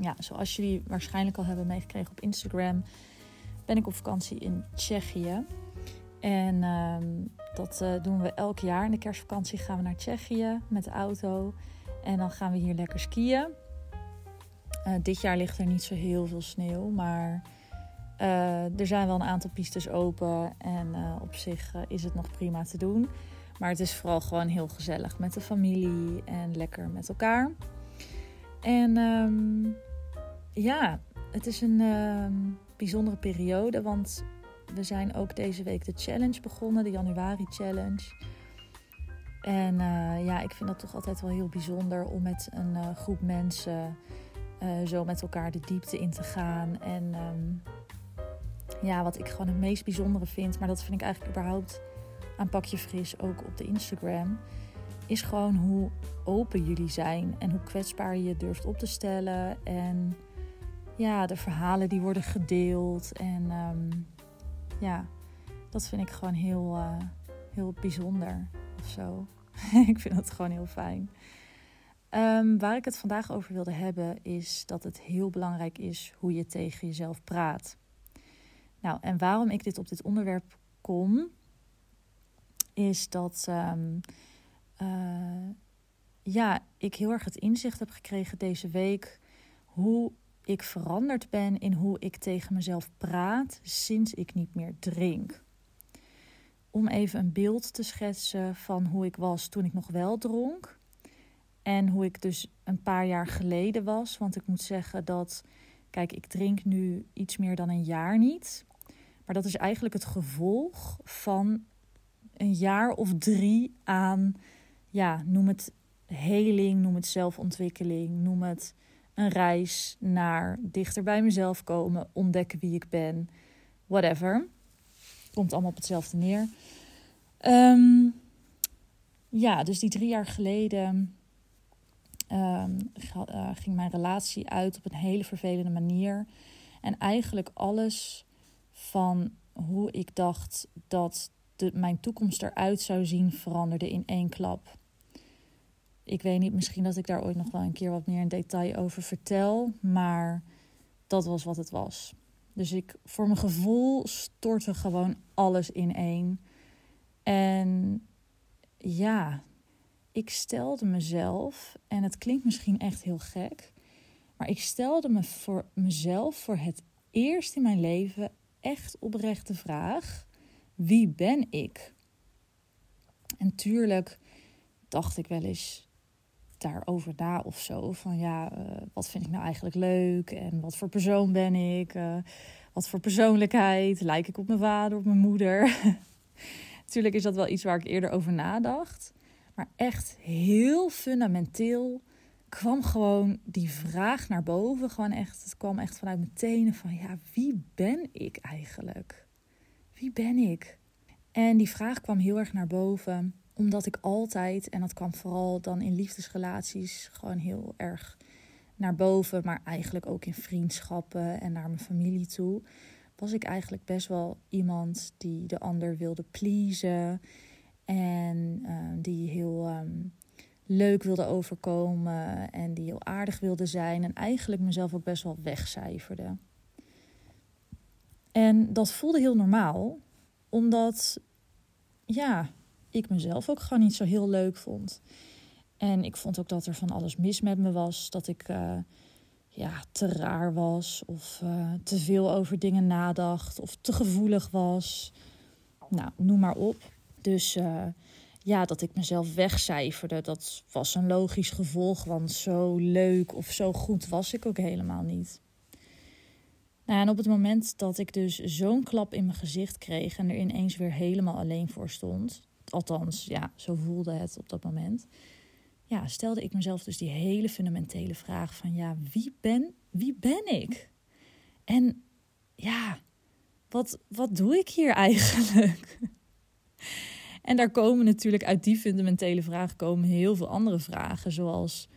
ja, zoals jullie waarschijnlijk al hebben meegekregen op Instagram, ben ik op vakantie in Tsjechië. En ehm, dat eh, doen we elk jaar. In de kerstvakantie gaan we naar Tsjechië met de auto. En dan gaan we hier lekker skiën. Uh, dit jaar ligt er niet zo heel veel sneeuw, maar uh, er zijn wel een aantal pistes open. En op zich is het nog prima te doen. Maar het is vooral gewoon heel gezellig met de familie en lekker met elkaar. En um, ja, het is een uh, bijzondere periode, want we zijn ook deze week de challenge begonnen, de januari challenge. En uh, ja, ik vind dat toch altijd wel heel bijzonder om met een uh, groep mensen uh, zo met elkaar de diepte in te gaan. En um, ja, wat ik gewoon het meest bijzondere vind, maar dat vind ik eigenlijk überhaupt aan Pakje Fris ook op de Instagram, is gewoon hoe open jullie zijn en hoe kwetsbaar je durft op te stellen. En ja, de verhalen die worden gedeeld. En um, ja, dat vind ik gewoon heel, uh, heel bijzonder of zo. ik vind dat gewoon heel fijn. Um, waar ik het vandaag over wilde hebben is dat het heel belangrijk is hoe je tegen jezelf praat. Nou, en waarom ik dit op dit onderwerp kom, is dat um, uh, ja, ik heel erg het inzicht heb gekregen deze week hoe ik veranderd ben in hoe ik tegen mezelf praat sinds ik niet meer drink. Om even een beeld te schetsen van hoe ik was toen ik nog wel dronk. En hoe ik dus een paar jaar geleden was. Want ik moet zeggen dat, kijk, ik drink nu iets meer dan een jaar niet. Maar dat is eigenlijk het gevolg van een jaar of drie aan, ja, noem het heling, noem het zelfontwikkeling, noem het een reis naar dichter bij mezelf komen, ontdekken wie ik ben, whatever. Komt allemaal op hetzelfde neer. Um, ja, dus die drie jaar geleden um, ging mijn relatie uit op een hele vervelende manier. En eigenlijk alles van hoe ik dacht dat de, mijn toekomst eruit zou zien veranderde in één klap. Ik weet niet, misschien dat ik daar ooit nog wel een keer wat meer in detail over vertel. Maar dat was wat het was. Dus ik, voor mijn gevoel stortte gewoon alles in één. En ja, ik stelde mezelf, en het klinkt misschien echt heel gek, maar ik stelde me voor mezelf voor het eerst in mijn leven echt oprecht de vraag: wie ben ik? En tuurlijk dacht ik wel eens, daarover na of zo. Van ja, uh, wat vind ik nou eigenlijk leuk? En wat voor persoon ben ik? Uh, wat voor persoonlijkheid? Lijk ik op mijn vader, op mijn moeder? Natuurlijk is dat wel iets waar ik eerder over nadacht. Maar echt heel fundamenteel kwam gewoon die vraag naar boven. Gewoon echt, het kwam echt vanuit mijn tenen van ja, wie ben ik eigenlijk? Wie ben ik? En die vraag kwam heel erg naar boven omdat ik altijd, en dat kwam vooral dan in liefdesrelaties, gewoon heel erg naar boven, maar eigenlijk ook in vriendschappen en naar mijn familie toe, was ik eigenlijk best wel iemand die de ander wilde pleasen en uh, die heel um, leuk wilde overkomen en die heel aardig wilde zijn en eigenlijk mezelf ook best wel wegcijferde. En dat voelde heel normaal, omdat ja, ik mezelf ook gewoon niet zo heel leuk vond. En ik vond ook dat er van alles mis met me was. Dat ik uh, ja, te raar was of uh, te veel over dingen nadacht of te gevoelig was. Nou, noem maar op. Dus uh, ja, dat ik mezelf wegcijferde, dat was een logisch gevolg. Want zo leuk of zo goed was ik ook helemaal niet. Nou, en op het moment dat ik dus zo'n klap in mijn gezicht kreeg en er ineens weer helemaal alleen voor stond, Althans, ja, zo voelde het op dat moment. Ja, stelde ik mezelf dus die hele fundamentele vraag van ja, wie ben, wie ben ik? En ja, wat, wat doe ik hier eigenlijk? En daar komen natuurlijk uit die fundamentele vraag komen heel veel andere vragen, zoals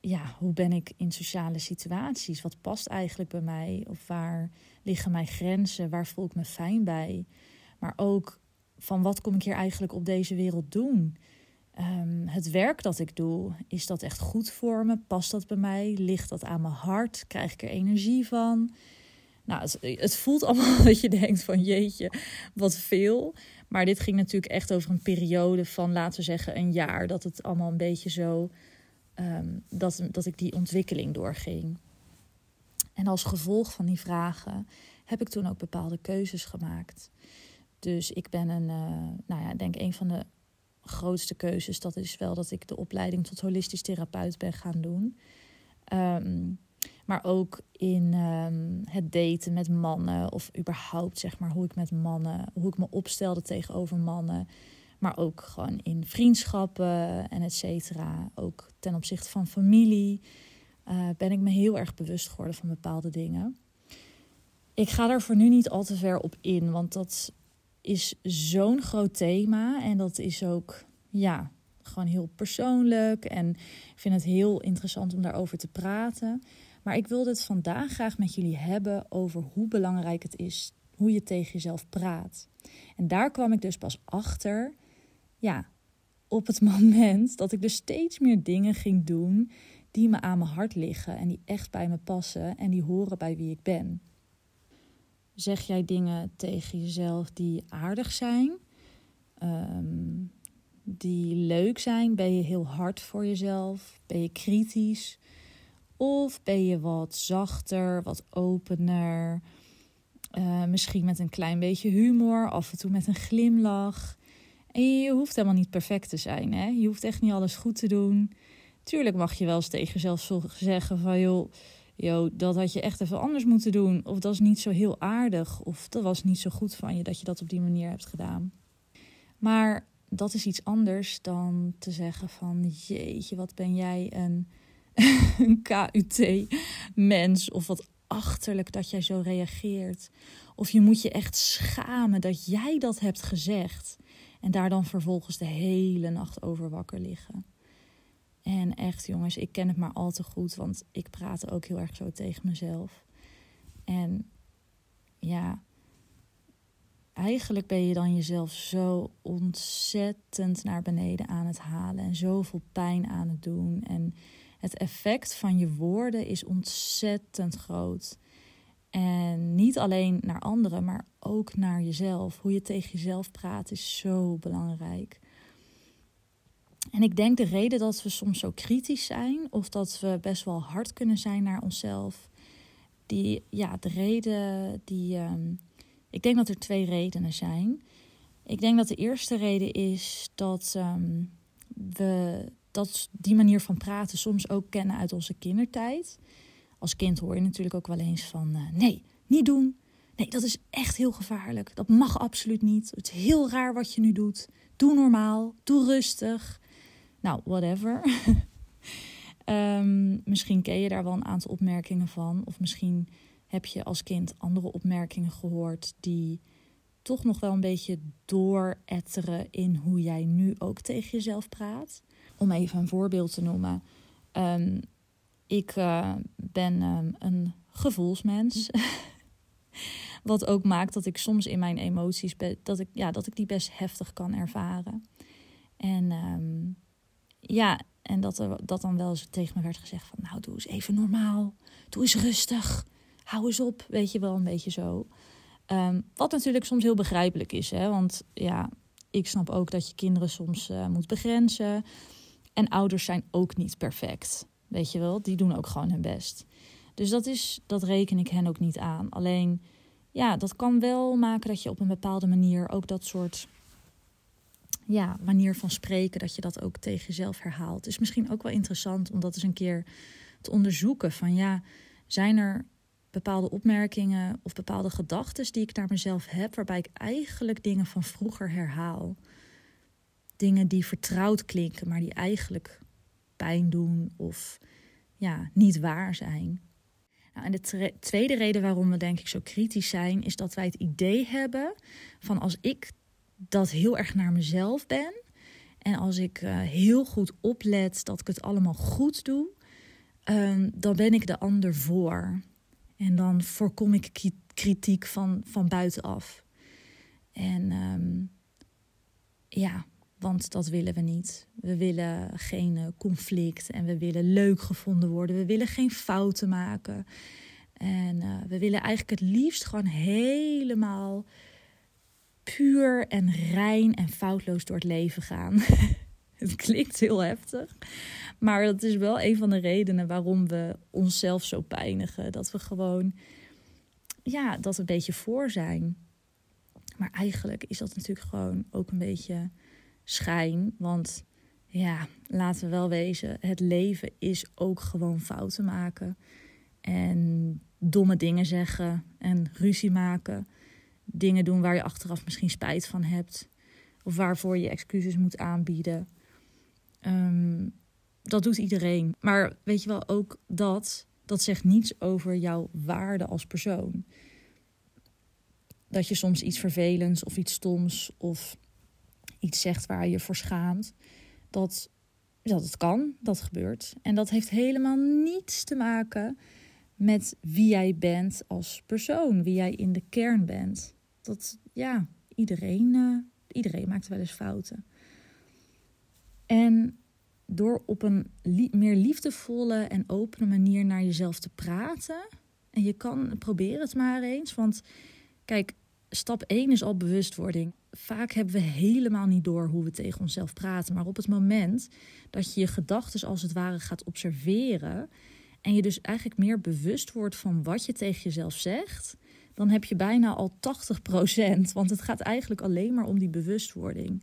ja, hoe ben ik in sociale situaties? Wat past eigenlijk bij mij? Of waar liggen mijn grenzen? Waar voel ik me fijn bij? Maar ook van wat kom ik hier eigenlijk op deze wereld doen? Ehm, het werk dat ik doe, is dat echt goed voor me? Past dat bij mij? Ligt dat aan mijn hart? Krijg ik er energie van? Nou, het, het voelt allemaal dat je denkt van jeetje, wat veel. Maar dit ging natuurlijk echt over een periode van, laten we zeggen, een jaar. Dat het allemaal een beetje zo, ehm, dat, dat ik die ontwikkeling doorging. En als gevolg van die vragen heb ik toen ook bepaalde keuzes gemaakt. Dus ik ben een, uh, nou ja, denk een van de grootste keuzes, dat is wel dat ik de opleiding tot holistisch therapeut ben gaan doen. Ehm, maar ook in ehm, het daten met mannen, of überhaupt zeg maar hoe ik met mannen, hoe ik me opstelde tegenover mannen. Maar ook gewoon in vriendschappen en et cetera. Ook ten opzichte van familie uh, ben ik me heel erg bewust geworden van bepaalde dingen. Ik ga daar voor nu niet al te ver op in, want dat is zo'n groot thema en dat is ook, ja, gewoon heel persoonlijk. En ik vind het heel interessant om daarover te praten. Maar ik wilde het vandaag graag met jullie hebben over hoe belangrijk het is hoe je tegen jezelf praat. En daar kwam ik dus pas achter, ja, op het moment dat ik dus steeds meer dingen ging doen die me aan mijn hart liggen en die echt bij me passen en die horen bij wie ik ben. Zeg jij dingen tegen jezelf die aardig zijn, ehm, die leuk zijn? Ben je heel hard voor jezelf? Ben je kritisch? Of ben je wat zachter, wat opener? Uh, misschien met een klein beetje humor, af en toe met een glimlach. En je hoeft helemaal niet perfect te zijn. Hè? Je hoeft echt niet alles goed te doen. Tuurlijk mag je wel eens tegen jezelf zeggen van joh, joh, dat had je echt even anders moeten doen. Of dat is niet zo heel aardig. Of dat was niet zo goed van je dat je dat op die manier hebt gedaan. Maar dat is iets anders dan te zeggen van jeetje, wat ben jij een, een KUT-mens. Of wat achterlijk dat jij zo reageert. Of je moet je echt schamen dat jij dat hebt gezegd. En daar dan vervolgens de hele nacht over wakker liggen. En echt, jongens, ik ken het maar al te goed, want ik praat ook heel erg zo tegen mezelf. En ja, eigenlijk ben je dan jezelf zo ontzettend naar beneden aan het halen en zoveel pijn aan het doen. En het effect van je woorden is ontzettend groot. En niet alleen naar anderen, maar ook naar jezelf. Hoe je tegen jezelf praat is zo belangrijk. En ik denk de reden dat we soms zo kritisch zijn, of dat we best wel hard kunnen zijn naar onszelf, die, ja, de reden die. Um, ik denk dat er twee redenen zijn. Ik denk dat de eerste reden is dat um, we dat die manier van praten soms ook kennen uit onze kindertijd. Als kind hoor je natuurlijk ook wel eens van: uh, nee, niet doen. Nee, dat is echt heel gevaarlijk. Dat mag absoluut niet. Het is heel raar wat je nu doet. Doe normaal. Doe rustig. Nou, whatever. um, misschien ken je daar wel een aantal opmerkingen van. Of misschien heb je als kind andere opmerkingen gehoord die toch nog wel een beetje dooretteren in hoe jij nu ook tegen jezelf praat. Om even een voorbeeld te noemen. Um, ik uh, ben um, een gevoelsmens. Wat ook maakt dat ik soms in mijn emoties dat ik, ja, dat ik die best heftig kan ervaren. En um, ja, en dat er dat dan wel eens tegen me werd gezegd van nou doe eens even normaal. Doe eens rustig. Hou eens op. Weet je wel, een beetje zo. Um, wat natuurlijk soms heel begrijpelijk is. Hè? Want ja, ik snap ook dat je kinderen soms uh, moet begrenzen. En ouders zijn ook niet perfect. Weet je wel, die doen ook gewoon hun best. Dus dat, is, dat reken ik hen ook niet aan. Alleen, ja, dat kan wel maken dat je op een bepaalde manier ook dat soort ja, manier van spreken, dat je dat ook tegen jezelf herhaalt. Is misschien ook wel interessant om dat eens een keer te onderzoeken. Van ja, zijn er bepaalde opmerkingen of bepaalde gedachten die ik naar mezelf heb, waarbij ik eigenlijk dingen van vroeger herhaal? Dingen die vertrouwd klinken, maar die eigenlijk pijn doen of ja, niet waar zijn. Nou, en de tweede reden waarom we denk ik zo kritisch zijn, is dat wij het idee hebben van als ik dat heel erg naar mezelf ben. En als ik uh, heel goed oplet dat ik het allemaal goed doe, um, dan ben ik de ander voor. En dan voorkom ik kritiek van, van buitenaf. En um, ja, Want dat willen we niet. We willen geen eh, conflict en we willen leuk gevonden worden. We willen geen fouten maken. En uh, we willen eigenlijk het liefst gewoon helemaal puur en rein en foutloos door het leven gaan. het klinkt heel heftig. Maar dat is wel een van de redenen waarom we onszelf zo pijnigen. Dat we gewoon, ja, dat een beetje voor zijn. Maar eigenlijk is dat natuurlijk gewoon ook een beetje schijn. Want ja, laten we wel wezen, het leven is ook gewoon fouten maken. En domme dingen zeggen en ruzie maken. Dingen doen waar je achteraf misschien spijt van hebt. Of waarvoor je excuses moet aanbieden. Ehm, dat doet iedereen. Maar weet je wel, ook dat, dat zegt niets over jouw waarde als persoon. Dat je soms iets vervelends of iets stoms of iets zegt waar je voor schaamt. Dat, dat het kan, dat gebeurt. En dat heeft helemaal niets te maken met wie jij bent als persoon, wie jij in de kern bent. Dat ja, iedereen, uh, iedereen maakt wel eens fouten. En door op een meer liefdevolle en opene manier naar jezelf te praten. En je kan proberen het maar eens. Want kijk, stap 1 is al bewustwording. Vaak hebben we helemaal niet door hoe we tegen onszelf praten. Maar op het moment dat je je gedachten als het ware gaat observeren. En je dus eigenlijk meer bewust wordt van wat je tegen jezelf zegt. Dan heb je bijna al 80%. Want het gaat eigenlijk alleen maar om die bewustwording.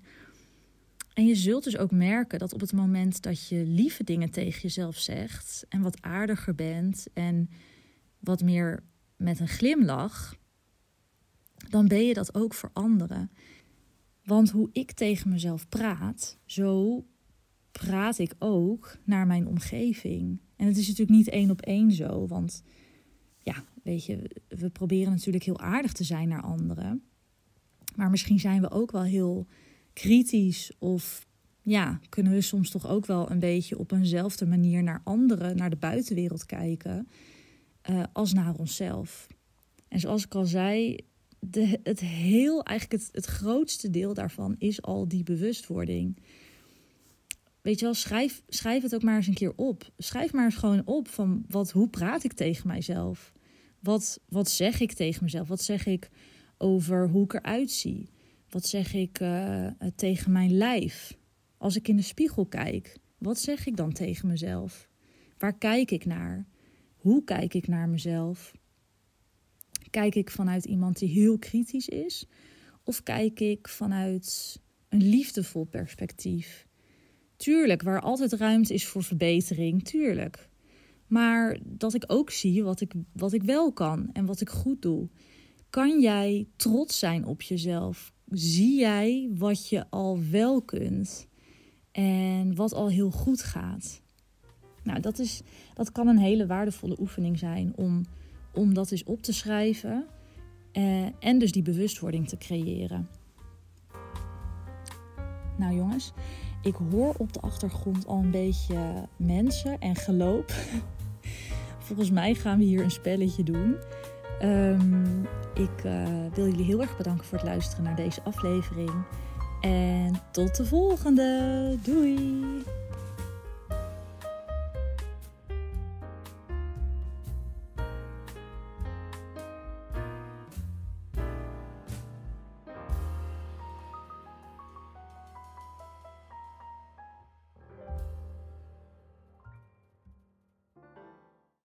En je zult dus ook merken dat op het moment dat je lieve dingen tegen jezelf zegt en wat aardiger bent en wat meer met een glimlach, dan ben je dat ook voor anderen. Want hoe ik tegen mezelf praat, zo praat ik ook naar mijn omgeving. En het is natuurlijk niet één op één zo, want weet je, we proberen natuurlijk heel aardig te zijn naar anderen. Maar misschien zijn we ook wel heel kritisch of ja, kunnen we soms toch ook wel een beetje op eenzelfde manier naar anderen, naar de buitenwereld kijken, uh, als naar onszelf. En zoals ik al zei, de, het heel, eigenlijk het, het grootste deel daarvan is al die bewustwording. Weet je wel, schrijf, schrijf het ook maar eens een keer op. Schrijf maar eens gewoon op van wat, hoe praat ik tegen mijzelf? Wat, wat zeg ik tegen mezelf? Wat zeg ik over hoe ik eruit zie? Wat zeg ik uh, tegen mijn lijf? Als ik in de spiegel kijk, wat zeg ik dan tegen mezelf? Waar kijk ik naar? Hoe kijk ik naar mezelf? Kijk ik vanuit iemand die heel kritisch is? Of kijk ik vanuit een liefdevol perspectief? Tuurlijk, waar altijd ruimte is voor verbetering, tuurlijk. Maar dat ik ook zie wat ik, wat ik wel kan en wat ik goed doe. Kan jij trots zijn op jezelf? zie jij wat je al wel kunt en wat al heel goed gaat. Nou, dat, is, dat kan een hele waardevolle oefening zijn om, om dat eens op te schrijven eh, en dus die bewustwording te creëren. Nou jongens, ik hoor op de achtergrond al een beetje mensen en geloop. Volgens mij gaan we hier een spelletje doen. Um, ik uh, wil jullie heel erg bedanken voor het luisteren naar deze aflevering. En tot de volgende. Doei!